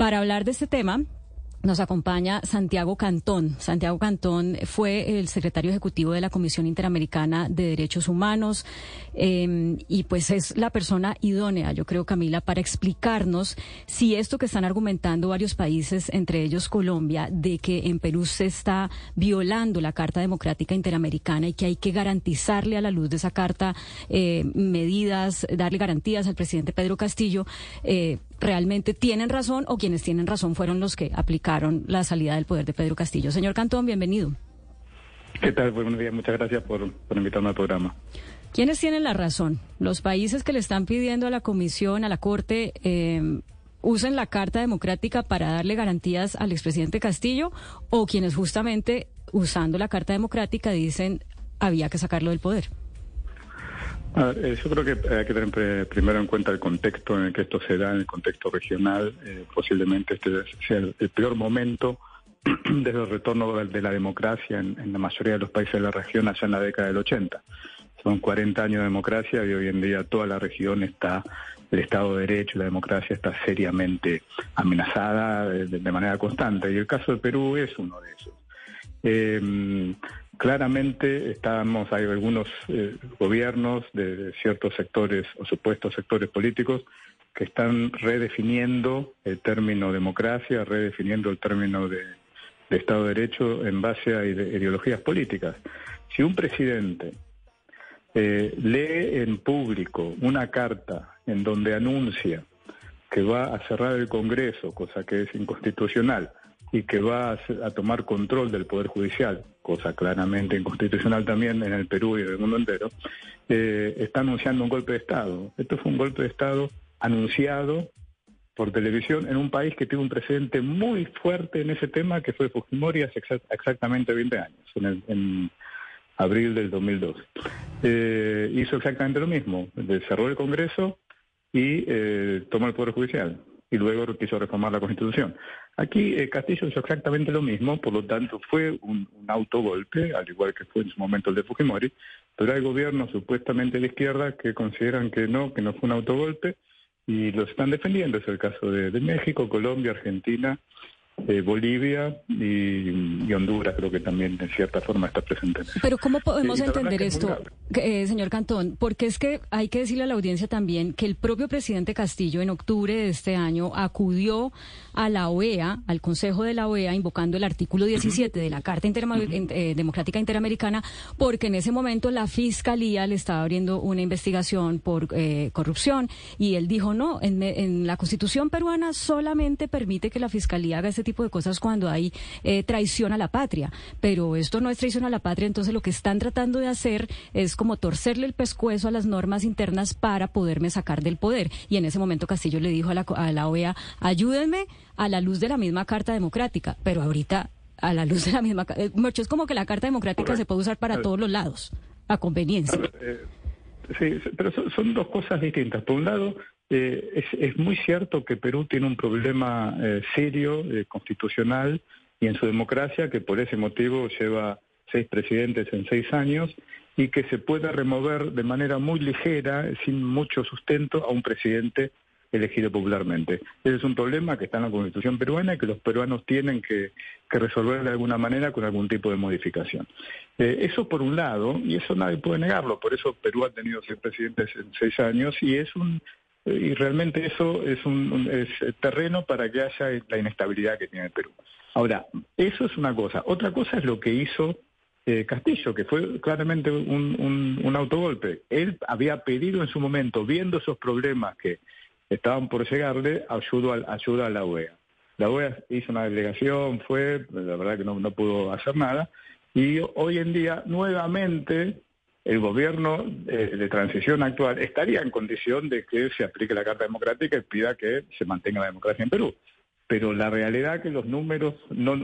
Para hablar de este tema, nos acompaña Santiago Cantón. Santiago Cantón fue el secretario ejecutivo de la Comisión Interamericana de Derechos Humanos em, y pues es la persona idónea, yo creo, Camila, para explicarnos si esto que están argumentando varios países, entre ellos Colombia, de que en Perú se está violando la Carta Democrática Interamericana y que hay que garantizarle a la luz de esa carta eh, medidas, darle garantías al presidente Pedro Castillo. Eh, realmente tienen razón o quienes tienen razón fueron los que aplicaron la salida del poder de Pedro Castillo. Señor Cantón, bienvenido. ¿Qué tal? Buenos días, muchas gracias por, invitarme al programa. ¿Quiénes tienen la razón? ¿Los países que le están pidiendo a la Comisión, a la Corte, eh, usen la Carta Democrática para darle garantías al expresidente Castillo o quienes justamente usando la Carta Democrática dicen había que sacarlo del poder? Eh, yo creo que hay que tener primero en cuenta el contexto en el que esto se da, en el contexto regional. Eh, posiblemente este sea el, peor momento desde el retorno de la democracia en, la mayoría de los países de la región allá en la década del 80. Son 40 años de democracia y hoy en día toda la región está, el Estado de Derecho y la democracia está seriamente amenazada de, manera constante. Y el caso de Perú es uno de esos. Eh, claramente estamos, hay algunos eh, gobiernos de, ciertos sectores o supuestos sectores políticos que están redefiniendo el término democracia, redefiniendo el término de, Estado de Derecho en base a ideologías políticas. Si un presidente eh, lee en público una carta en donde anuncia que va a cerrar el Congreso, cosa que es inconstitucional, y que va a, tomar control del Poder Judicial, cosa claramente inconstitucional también en el Perú y en el mundo entero, eh, está anunciando un golpe de Estado. Esto fue un golpe de Estado anunciado por televisión en un país que tiene un precedente muy fuerte en ese tema, que fue Fujimori hace exactamente 20 años, en, abril del 2002. Eh, hizo exactamente lo mismo, cerró el Congreso y eh, tomó el Poder Judicial y luego quiso reformar la Constitución. Aquí eh, Castillo hizo exactamente lo mismo, por lo tanto fue un, autogolpe, al igual que fue en su momento el de Fujimori, pero hay gobiernos supuestamente de izquierda que consideran que no, que no fue un autogolpe y lo están defendiendo. Es el caso de México, Colombia, Argentina eh, Bolivia y, Honduras creo que también en cierta forma está presente. Pero ¿cómo podemos entender esto, eh, señor Cantón? Porque es que hay que decirle a la audiencia también que el propio presidente Castillo en octubre de este año acudió a la OEA, al Consejo de la OEA, invocando el artículo 17 de la Carta eh, Democrática Interamericana, porque en ese momento la Fiscalía le estaba abriendo una investigación por corrupción y él dijo, no, en, en la Constitución peruana solamente permite que la Fiscalía haga ese tipo de cosas cuando hay eh, traición a la patria. Pero esto no es traición a la patria, entonces lo que están tratando de hacer es como torcerle el pescuezo a las normas internas para poderme sacar del poder. Y en ese momento Castillo le dijo a la, a la OEA, ayúdenme a la luz de la misma Carta Democrática. Pero ahorita a la luz de la misma. Eh, es como que la Carta Democrática se puede usar para todos los lados, a conveniencia. Eh, sí, pero son, dos cosas distintas. Por un lado, eh, es, muy cierto que Perú tiene un problema eh, serio, eh, constitucional y en su democracia, que por ese motivo lleva seis presidentes en seis años y que se puede remover de manera muy ligera, sin mucho sustento, a un presidente elegido popularmente. Ese es un problema que está en la constitución peruana y que los peruanos tienen que, resolver de alguna manera con algún tipo de modificación. eso por un lado, y eso nadie puede negarlo, por eso Perú ha tenido seis presidentes en seis años y es un y realmente eso es un terreno para que haya la inestabilidad que tiene el Perú. Ahora, eso es una cosa. Otra cosa es lo que hizo eh, Castillo, que fue claramente un, autogolpe. Él había pedido en su momento, viendo esos problemas que estaban por llegarle, ayuda, ayuda a la OEA. La OEA hizo una delegación, fue, la verdad que no, no pudo hacer nada, y hoy en día nuevamente el gobierno eh, de transición actual estaría en condición de que se aplique la Carta Democrática y pida que se mantenga la democracia en Perú. Pero la realidad es que los números no,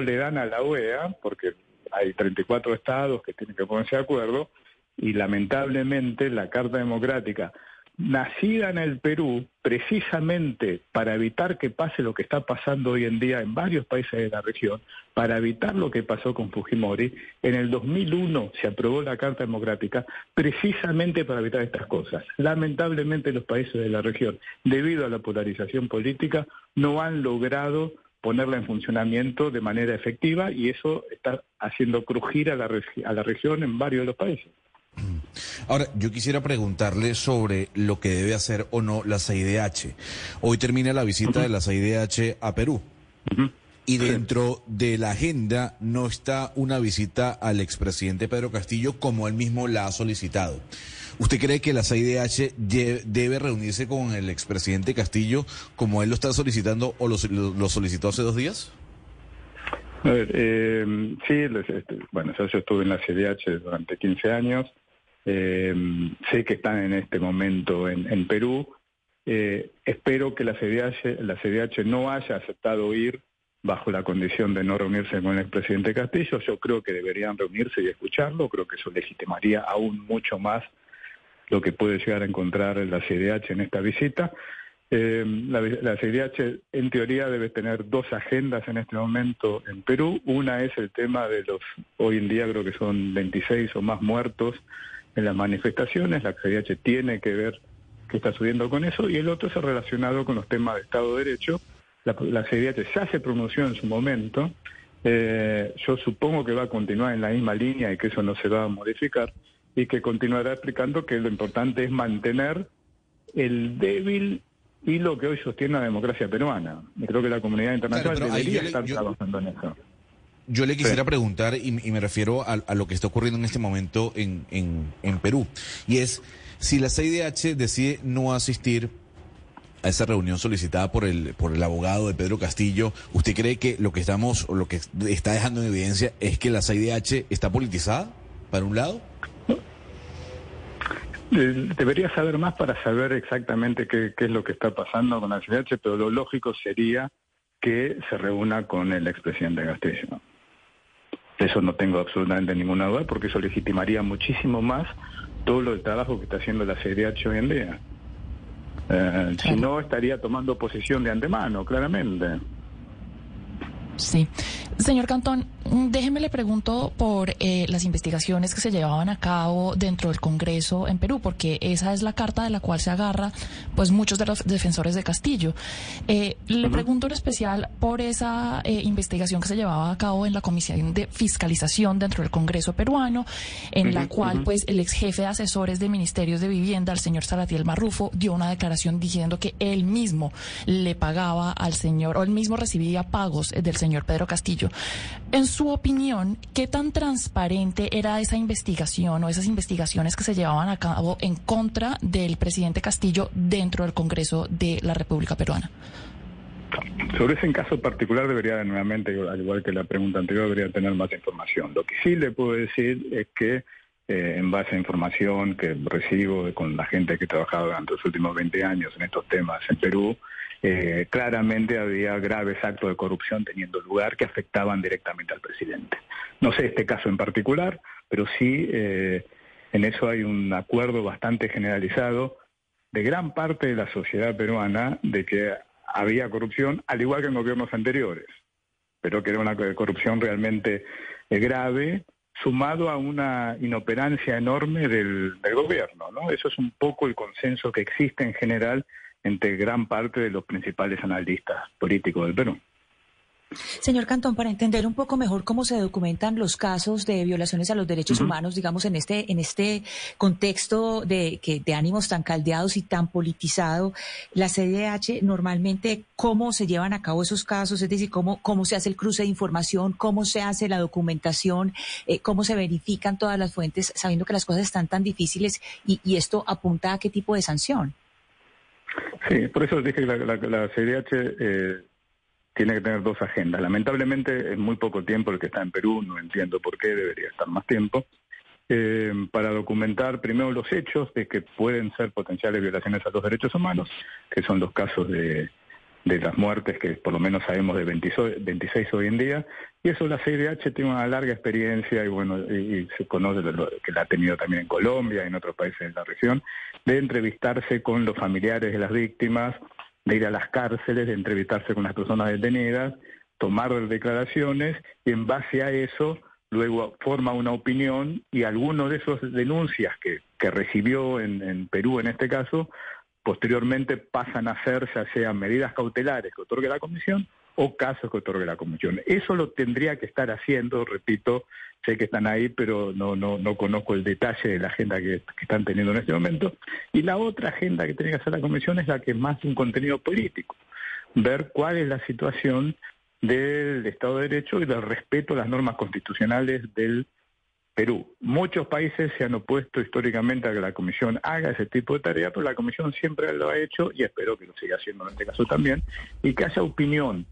le dan a la OEA, porque hay 34 estados que tienen que ponerse de acuerdo, y lamentablemente la Carta Democrática, nacida en el Perú precisamente para evitar que pase lo que está pasando hoy en día en varios países de la región, para evitar lo que pasó con Fujimori. En el 2001 se aprobó la Carta Democrática precisamente para evitar estas cosas. Lamentablemente los países de la región, debido a la polarización política, no han logrado ponerla en funcionamiento de manera efectiva y eso está haciendo crujir a la, a la región en varios de los países. Ahora, yo quisiera preguntarle sobre lo que debe hacer o no la CIDH. Hoy termina la visita de la CIDH a Perú. Y dentro de la agenda no está una visita al expresidente Pedro Castillo como él mismo la ha solicitado. ¿Usted cree que la CIDH debe reunirse con el expresidente Castillo como él lo está solicitando o lo, solicitó hace dos días? A ver, eh, sí, este, bueno, yo estuve en la CIDH durante 15 años. Eh, sé que están en este momento en, Perú. Eh, espero que la CDH, la CDH no haya aceptado ir bajo la condición de no reunirse con el presidente Castillo. Yo creo que deberían reunirse y escucharlo. Creo que eso legitimaría aún mucho más lo que puede llegar a encontrar la CDH en esta visita. Eh, la, la, CDH en teoría debe tener dos agendas en este momento en Perú. Una es el tema de los, hoy en día creo que son 26 o más muertos en las manifestaciones, la CDH tiene que ver qué está subiendo con eso, y el otro es relacionado con los temas de Estado de Derecho. La, la CDH ya se pronunció en su momento, eh, yo supongo que va a continuar en la misma línea y que eso no se va a modificar, y que continuará explicando que lo importante es mantener el débil hilo que hoy sostiene la democracia peruana. Y creo que la comunidad internacional debería estar trabajando en eso. Yo le quisiera preguntar, y, me refiero a, lo que está ocurriendo en este momento en, en, Perú, y es si la CIDH decide no asistir a esa reunión solicitada por el por el abogado de Pedro Castillo, ¿usted cree que lo que estamos o lo que está dejando en evidencia es que la CIDH está politizada, para un lado? Debería saber más para saber exactamente qué, qué es lo que está pasando con la CIDH, pero lo lógico sería que se reúna con el expresidente Castillo. Eso no tengo absolutamente ninguna duda porque eso legitimaría muchísimo más todo lo del trabajo que está haciendo la CDH hoy en día. Eh, si no, estaría tomando posición de antemano, claramente. Sí. Señor Cantón, déjeme le pregunto por eh, las investigaciones que se llevaban a cabo dentro del Congreso en Perú, porque esa es la carta de la cual se agarra pues muchos de los defensores de Castillo. Eh, le pregunto en especial por esa eh, investigación que se llevaba a cabo en la Comisión de Fiscalización dentro del Congreso peruano, en la cual pues el ex jefe de asesores de Ministerios de Vivienda, el señor Salatiel Marrufo, dio una declaración diciendo que él mismo le pagaba al señor, o él mismo recibía pagos del señor Pedro Castillo en su opinión, ¿qué tan transparente era esa investigación o esas investigaciones que se llevaban a cabo en contra del presidente Castillo dentro del Congreso de la República Peruana? Sobre ese caso particular debería nuevamente, al igual que la pregunta anterior, debería tener más información. Lo que sí le puedo decir es que eh, en base a información que recibo con la gente que ha trabajado durante los últimos 20 años en estos temas en Perú, eh, claramente había graves actos de corrupción teniendo lugar que afectaban directamente al presidente. No sé este caso en particular, pero sí eh, en eso hay un acuerdo bastante generalizado de gran parte de la sociedad peruana de que había corrupción, al igual que en gobiernos anteriores, pero que era una corrupción realmente eh, grave, sumado a una inoperancia enorme del, gobierno. ¿no? Eso es un poco el consenso que existe en general entre gran parte de los principales analistas políticos del Perú. Señor Cantón, para entender un poco mejor cómo se documentan los casos de violaciones a los derechos humanos, digamos, en este, en este contexto de, que, de ánimos tan caldeados y tan politizado, la CDH normalmente, ¿cómo se llevan a cabo esos casos? Es decir, ¿cómo, cómo se hace el cruce de información? ¿Cómo se hace la documentación? Eh, ¿Cómo se verifican todas las fuentes, sabiendo que las cosas están tan difíciles y, y esto apunta a qué tipo de sanción? Sí, por eso dije que la, CDH eh, tiene que tener dos agendas. Lamentablemente es muy poco tiempo el que está en Perú, no entiendo por qué, debería estar más tiempo, eh, para documentar primero los hechos de que pueden ser potenciales violaciones a los derechos humanos, que son los casos de, de las muertes, que por lo menos sabemos de 26 hoy en día, y eso la CIDH tiene una larga experiencia y bueno, y, se conoce que la ha tenido también en Colombia y en otros países de la región, de entrevistarse con los familiares de las víctimas, de ir a las cárceles, de entrevistarse con las personas detenidas, tomar declaraciones y en base a eso luego forma una opinión y alguno de esas denuncias que, que recibió en Perú en este caso posteriormente pasan a ser ya sean medidas cautelares que otorgue la comisión o casos que otorgue la comisión. Eso lo tendría que estar haciendo, repito, sé que están ahí, pero no, no, no conozco el detalle de la agenda que, están teniendo en este momento. Y la otra agenda que tiene que hacer la comisión es la que es más un contenido político, ver cuál es la situación del Estado de Derecho y del respeto a las normas constitucionales del Perú. Muchos países se han opuesto históricamente a que la Comisión haga ese tipo de tarea, pero la Comisión siempre lo ha hecho y espero que lo siga haciendo en este caso también, y que haya opinión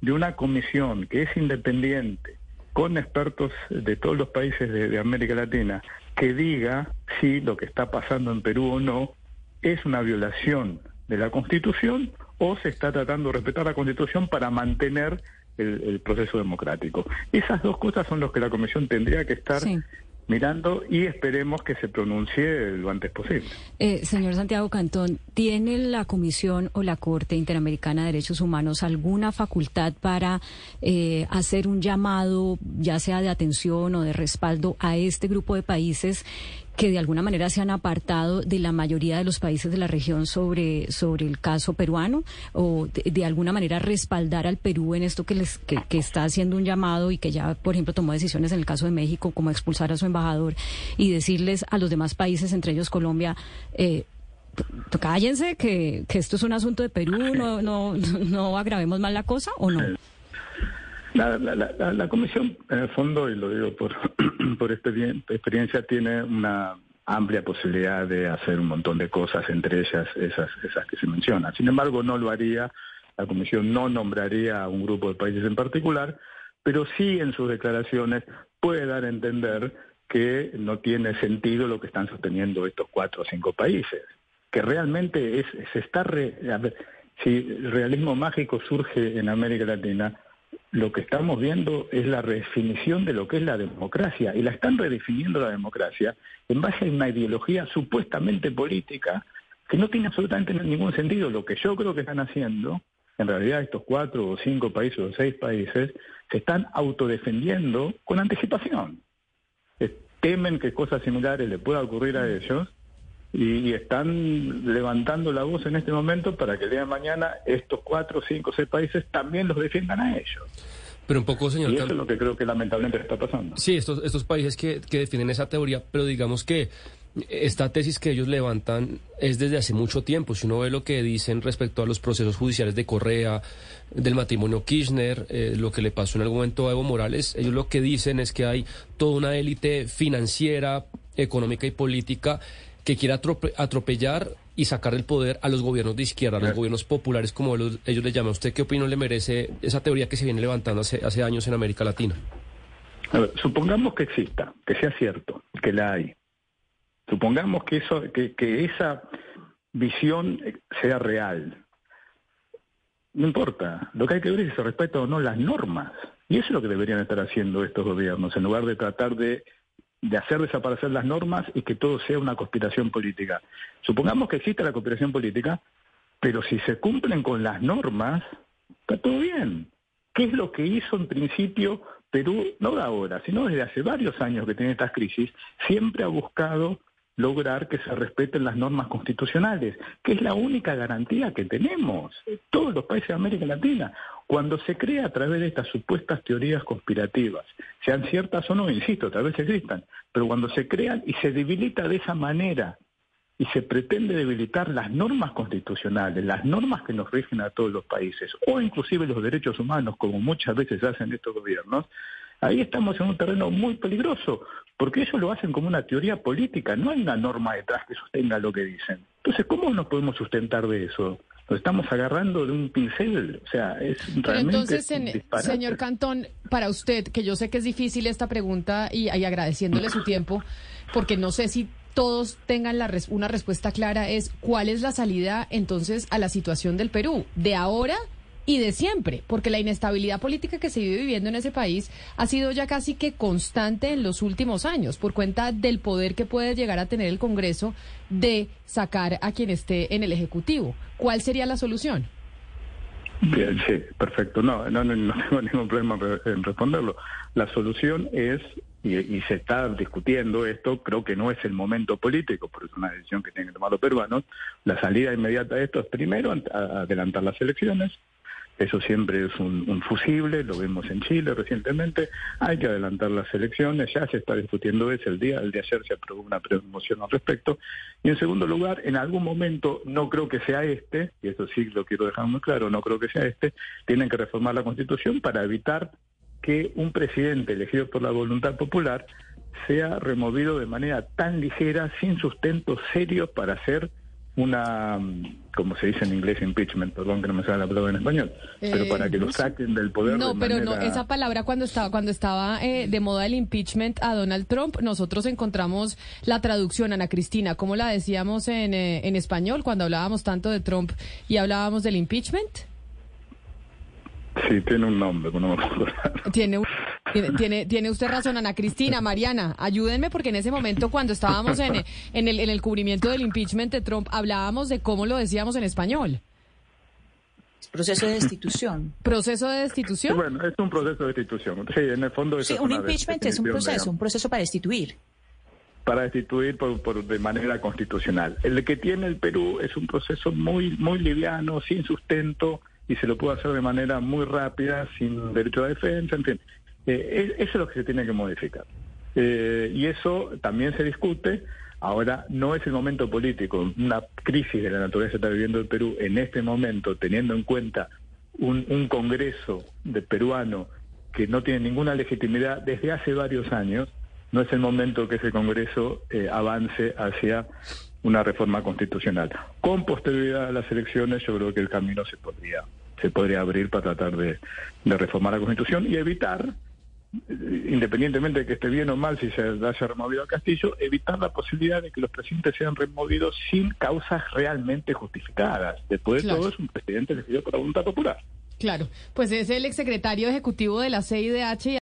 de una comisión que es independiente, con expertos de todos los países de, América Latina, que diga si lo que está pasando en Perú o no es una violación de la Constitución o se está tratando de respetar la Constitución para mantener el, proceso democrático. Esas dos cosas son las que la Comisión tendría que estar mirando y esperemos que se pronuncie lo antes posible. Eh, señor Santiago Cantón, ¿tiene la Comisión o la Corte Interamericana de Derechos Humanos alguna facultad para eh, hacer un llamado, ya sea de atención o de respaldo, a este grupo de países que de alguna manera se han apartado de la mayoría de los países de la región sobre, sobre el caso peruano o de, alguna manera respaldar al Perú en esto que, les, que, está haciendo un llamado y que ya, por ejemplo, tomó decisiones en el caso de México como expulsar a su embajador y decirles a los demás países, entre ellos Colombia, eh, cállense que, que esto es un asunto de Perú, no, no, no agravemos más la cosa o no. La, la, la, comisión, en el fondo, y lo digo por, por experiencia, tiene una amplia posibilidad de hacer un montón de cosas, entre ellas esas, esas que se mencionan. Sin embargo, no lo haría, la comisión no nombraría a un grupo de países en particular, pero sí en sus declaraciones puede dar a entender que no tiene sentido lo que están sosteniendo estos cuatro o cinco países, que realmente es, se está... si el realismo mágico surge en América Latina, lo que estamos viendo es la redefinición de lo que es la democracia, y la están redefiniendo la democracia en base a una ideología supuestamente política que no tiene absolutamente ningún sentido. Lo que yo creo que están haciendo, en realidad estos cuatro o cinco países o seis países, se están autodefendiendo con anticipación. Temen que cosas similares le puedan ocurrir a ellos y, están levantando la voz en este momento para que el día de mañana estos cuatro, cinco, seis países también los defiendan a ellos. Pero un poco, señor. Y eso es lo que creo que lamentablemente está pasando. Sí, estos, estos países que, que defienden esa teoría, pero digamos que esta tesis que ellos levantan es desde hace mucho tiempo. Si uno ve lo que dicen respecto a los procesos judiciales de Correa, del matrimonio Kirchner, eh, lo que le pasó en algún momento a Evo Morales, ellos lo que dicen es que hay toda una élite financiera, económica y política que quiere atropellar y sacar del poder a los gobiernos de izquierda, a los gobiernos populares, como ellos le llaman. ¿Usted qué opinión le merece esa teoría que se viene levantando hace, hace años en América Latina? supongamos que exista, que sea cierto, que la hay. Supongamos que, eso, que, que esa visión sea real. No importa, lo que hay que ver es si se respeta o no las normas. Y eso es lo que deberían estar haciendo estos gobiernos, en lugar de tratar de de hacer desaparecer las normas y que todo sea una conspiración política. Supongamos que existe la conspiración política, pero si se cumplen con las normas, está todo bien. ¿Qué es lo que hizo en principio Perú, no de ahora, sino desde hace varios años que tiene estas crisis? Siempre ha buscado lograr que se respeten las normas constitucionales, que es la única garantía que tenemos todos los países de América Latina. Cuando se crea a través de estas supuestas teorías conspirativas, sean ciertas o no, insisto, tal vez existan, pero cuando se crean y se debilita de esa manera y se pretende debilitar las normas constitucionales, las normas que nos rigen a todos los países, o inclusive los derechos humanos, como muchas veces hacen estos gobiernos, ahí estamos en un terreno muy peligroso, porque ellos lo hacen como una teoría política, no hay una norma detrás que sostenga lo que dicen. Entonces, ¿cómo nos podemos sustentar de eso? Nos estamos agarrando de un pincel, o sea, es realmente entonces, señor Cantón, para usted, que yo sé que es difícil esta pregunta y, y agradeciéndole su tiempo, porque no sé si todos tengan la una respuesta clara es cuál es la salida entonces a la situación del Perú de ahora y de siempre, porque la inestabilidad política que se vive viviendo en ese país ha sido ya casi que constante en los últimos años, por cuenta del poder que puede llegar a tener el Congreso de sacar a quien esté en el Ejecutivo. ¿Cuál sería la solución? Bien, sí, perfecto. No, no, no tengo ningún problema en responderlo. La solución es y, se está discutiendo esto, creo que no es el momento político, pero es una decisión que tienen que tomar los peruanos. La salida inmediata de esto es primero adelantar las elecciones, eso siempre es un, fusible, lo vimos en Chile recientemente, hay que adelantar las elecciones, ya se está discutiendo eso, el día, el de ayer se aprobó una promoción al respecto, y en segundo lugar, en algún momento, no creo que sea este, y esto sí lo quiero dejar muy claro, no creo que sea este, tienen que reformar la constitución para evitar que un presidente elegido por la voluntad popular sea removido de manera tan ligera, sin sustento serio para hacer una, como se dice en inglés, impeachment, perdón que no me sale la palabra en español, pero para que lo eh, saquen del poder. No, pero no, esa palabra cuando estaba, cuando estaba eh, de moda el impeachment a Donald Trump, nosotros encontramos la traducción, Ana Cristina, ¿cómo la decíamos en, eh, en español cuando hablábamos tanto de Trump y hablábamos del impeachment? Sí, tiene un nombre, no me Tiene, tiene, tiene usted razón, Ana Cristina, Mariana, ayúdenme porque en ese momento cuando estábamos en, en, el, en el cubrimiento del impeachment de Trump hablábamos de cómo lo decíamos en español. Proceso de destitución. ¿Proceso de destitución? bueno, es un proceso de destitución. Sí, en el fondo Sí, un impeachment es un proceso, un proceso para destituir. Para destituir por, por, de manera constitucional. El que tiene el Perú es un proceso muy, muy liviano, sin sustento y se lo puede hacer de manera muy rápida, sin derecho a defensa, en fin. Eh, eso es lo que se tiene que modificar. Eh, y eso también se discute. Ahora, no es el momento político. Una crisis de la naturaleza está viviendo el Perú en este momento, teniendo en cuenta un, un Congreso de peruano que no tiene ninguna legitimidad desde hace varios años. No es el momento que ese Congreso eh, avance hacia una reforma constitucional. Con posterioridad a las elecciones, yo creo que el camino se podría, se podría abrir para tratar de, reformar la Constitución y evitar, independientemente de que esté bien o mal si se haya removido a Castillo, evitar la posibilidad de que los presidentes sean removidos sin causas realmente justificadas. Después de todo, es un presidente elegido por la voluntad popular. Claro, pues es el exsecretario ejecutivo de la CIDH.